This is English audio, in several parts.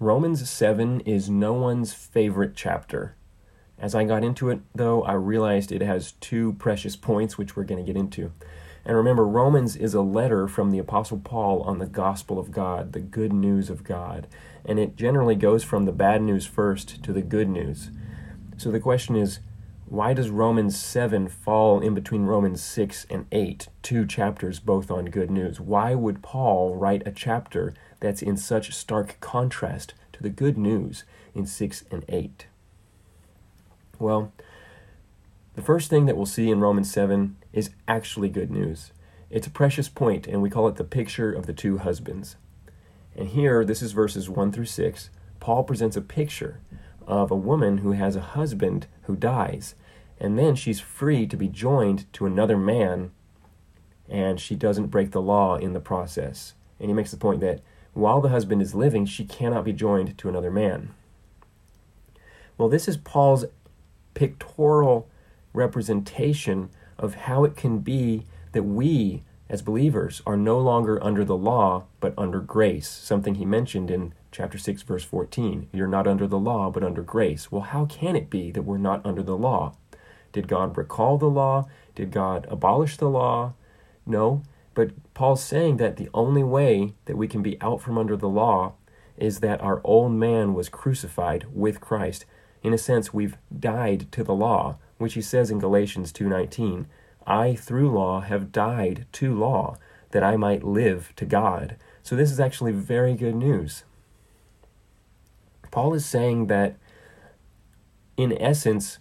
Romans 7 is no one's favorite chapter. As I got into it, though, I realized it has two precious points, which we're going to get into. And remember, Romans is a letter from the Apostle Paul on the gospel of God, the good news of God. And it generally goes from the bad news first to the good news. So the question is, why does Romans 7 fall in between Romans 6 and 8, two chapters both on good news? Why would Paul write a chapter that's in such stark contrast to the good news in 6 and 8? Well, the first thing that we'll see in Romans 7 is actually good news. It's a precious point, and we call it the picture of the two husbands. And here, this is verses 1 through 6. Paul presents a picture of a woman who has a husband who dies, and then she's free to be joined to another man, and she doesn't break the law in the process. And he makes the point that while the husband is living, she cannot be joined to another man. Well, this is Paul's pictorial representation of how it can be that we, as believers, are no longer under the law, but under grace, something he mentioned in chapter 6, verse 14. You're not under the law, but under grace. Well, how can it be that we're not under the law? Did God recall the law? Did God abolish the law? No. But Paul's saying that the only way that we can be out from under the law is that our old man was crucified with Christ. In a sense, we've died to the law which he says in Galatians 2:19, I through law have died to law that I might live to God. So this is actually very good news. Paul is saying that in essence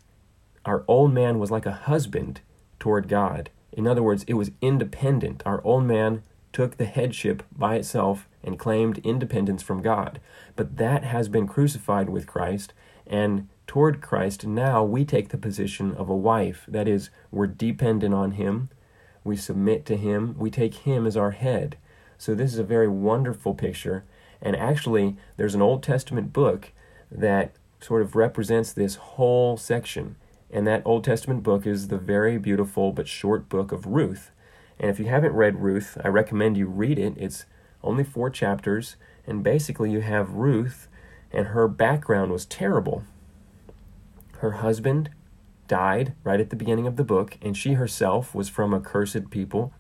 our old man was like a husband toward God. In other words, it was independent. Our old man took the headship by itself and claimed independence from God. But that has been crucified with Christ, and toward Christ, now we take the position of a wife. That is, we're dependent on Him, we submit to Him, we take Him as our head. So, this is a very wonderful picture. And actually, there's an Old Testament book that sort of represents this whole section. And that Old Testament book is the very beautiful but short book of Ruth. And if you haven't read Ruth, I recommend you read it. It's only four chapters. And basically, you have Ruth, and her background was terrible her husband died right at the beginning of the book, and she herself was from a cursed people.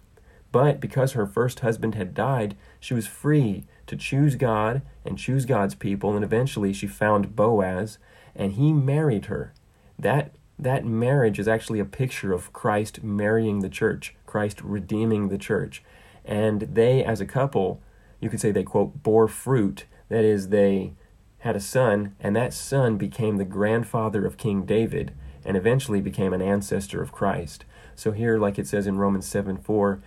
But because her first husband had died, she was free to choose God and choose God's people, and eventually she found Boaz, and he married her. That that marriage is actually a picture of Christ marrying the church, Christ redeeming the church. And they, as a couple, you could say they, quote, bore fruit. That is, they had a son, and that son became the grandfather of King David and eventually became an ancestor of Christ. So, here, like it says in Romans 7 4,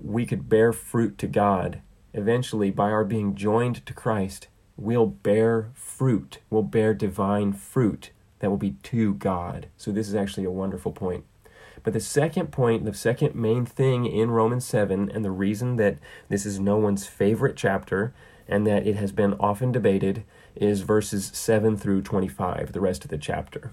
we could bear fruit to God. Eventually, by our being joined to Christ, we'll bear fruit. We'll bear divine fruit that will be to God. So, this is actually a wonderful point. But the second point, the second main thing in Romans 7, and the reason that this is no one's favorite chapter and that it has been often debated, is verses 7 through 25, the rest of the chapter.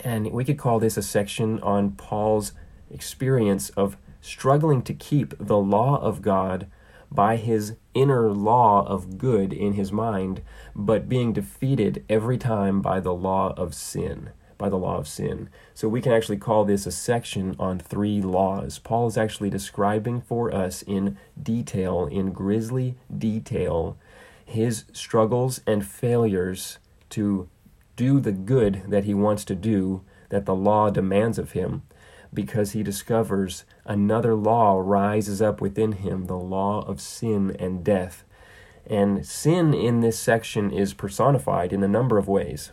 And we could call this a section on Paul's experience of struggling to keep the law of God by his inner law of good in his mind, but being defeated every time by the law of sin. By the law of sin. So we can actually call this a section on three laws. Paul is actually describing for us in detail, in grisly detail, his struggles and failures to do the good that he wants to do that the law demands of him because he discovers another law rises up within him the law of sin and death. And sin in this section is personified in a number of ways.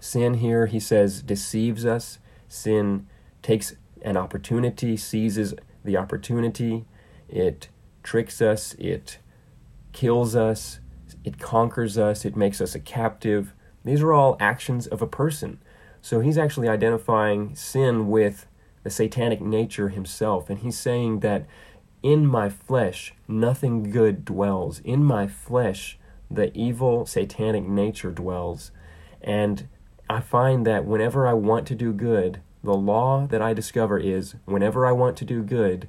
Sin here, he says, deceives us. Sin takes an opportunity, seizes the opportunity. It tricks us. It kills us, it conquers us, it makes us a captive. These are all actions of a person. So he's actually identifying sin with the satanic nature himself. And he's saying that in my flesh, nothing good dwells. In my flesh, the evil satanic nature dwells. And I find that whenever I want to do good, the law that I discover is whenever I want to do good,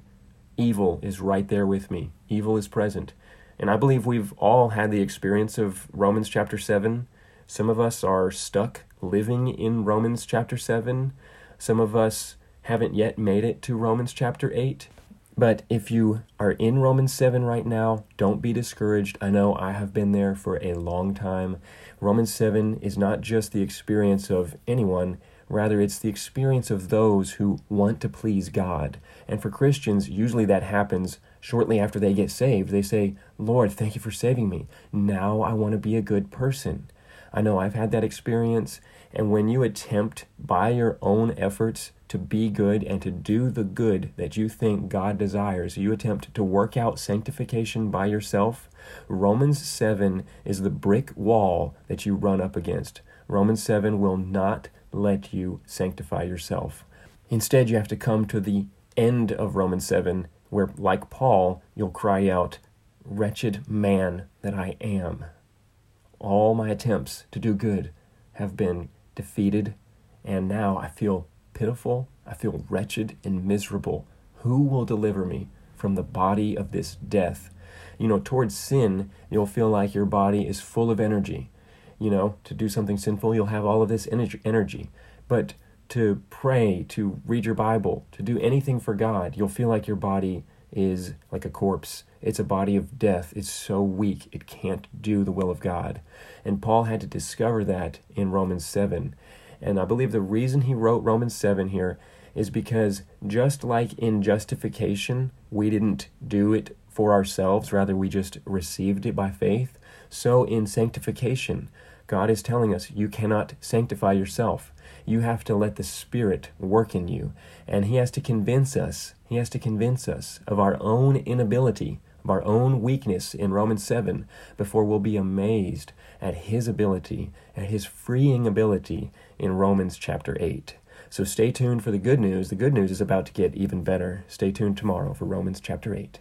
evil is right there with me. Evil is present. And I believe we've all had the experience of Romans chapter 7. Some of us are stuck living in Romans chapter 7. Some of us haven't yet made it to Romans chapter 8. But if you are in Romans 7 right now, don't be discouraged. I know I have been there for a long time. Romans 7 is not just the experience of anyone, rather, it's the experience of those who want to please God. And for Christians, usually that happens shortly after they get saved. They say, Lord, thank you for saving me. Now I want to be a good person. I know I've had that experience. And when you attempt by your own efforts to be good and to do the good that you think God desires, you attempt to work out sanctification by yourself, Romans 7 is the brick wall that you run up against. Romans 7 will not let you sanctify yourself. Instead, you have to come to the end of Romans 7, where, like Paul, you'll cry out, Wretched man that I am. All my attempts to do good have been defeated, and now I feel pitiful, I feel wretched and miserable. Who will deliver me from the body of this death? You know, towards sin, you'll feel like your body is full of energy. You know, to do something sinful, you'll have all of this energy. But to pray, to read your Bible, to do anything for God, you'll feel like your body is like a corpse. It's a body of death. It's so weak, it can't do the will of God. And Paul had to discover that in Romans 7. And I believe the reason he wrote Romans 7 here is because just like in justification, we didn't do it for ourselves, rather, we just received it by faith. So in sanctification, God is telling us you cannot sanctify yourself. You have to let the Spirit work in you. And He has to convince us, He has to convince us of our own inability, of our own weakness in Romans 7 before we'll be amazed at His ability, at His freeing ability in Romans chapter 8. So stay tuned for the good news. The good news is about to get even better. Stay tuned tomorrow for Romans chapter 8.